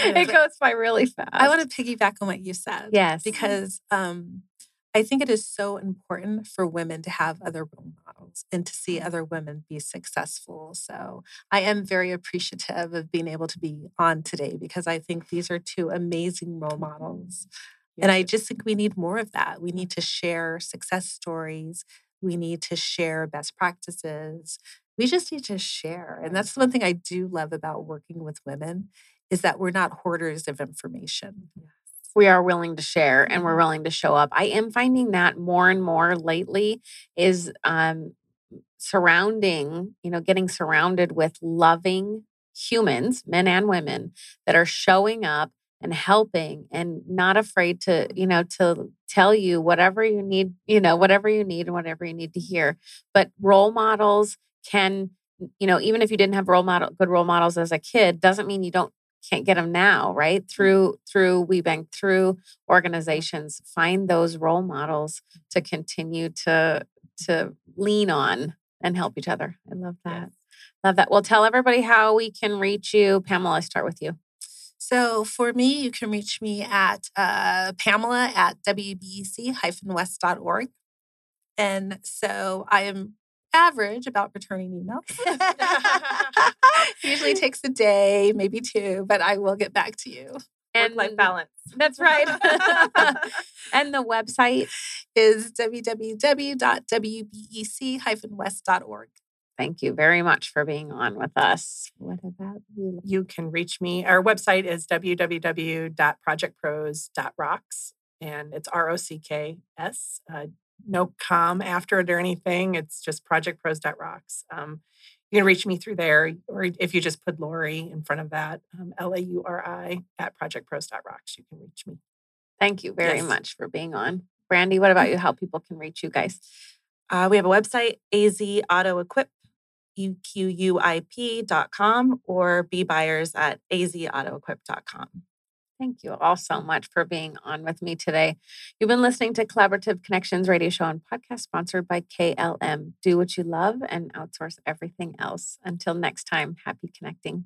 it goes by really fast i want to piggyback on what you said yes. because um I think it is so important for women to have other role models and to see mm-hmm. other women be successful. So I am very appreciative of being able to be on today because I think these are two amazing role models. And I just think we need more of that. We need to share success stories. We need to share best practices. We just need to share. And that's one thing I do love about working with women is that we're not hoarders of information we are willing to share and we're mm-hmm. willing to show up. I am finding that more and more lately is um, surrounding, you know, getting surrounded with loving humans, men and women, that are showing up and helping and not afraid to, you know, to tell you whatever you need, you know, whatever you need and whatever you need to hear. But role models can you know even if you didn't have role model good role models as a kid doesn't mean you don't can't get them now right? Mm-hmm. through through WBENC through organizations find those role models to continue to to lean on and help each other. I love that. Love that. Well tell everybody how we can reach you. Pamela I start with you. So for me, you can reach me at uh, Pamela at wbec-west.org. And so I am average about returning emails. Usually takes a day, maybe two, but I will get back to you. And life balance. That's right. and the website is www.wbec-west.org. Thank you very much for being on with us. What about you? You can reach me. Our website is www.projectpros.rocks and it's R O C K S. Uh, no com after it or anything. It's just projectpros.rocks. Um, you can reach me through there, or if you just put Lauri in front of that, um, L A U R I at projectpros.rocks, you can reach me. Thank you very yes. much for being on. Brandy, what about you? How people can reach you guys? Uh, we have a website, AZ Auto Equip, UQUIP.com, or be buyers at azautoequip.com. Thank you all so much for being on with me today. You've been listening to Collaborative Connections radio show and podcast sponsored by KLM. Do what you love and outsource everything else. Until next time, happy connecting.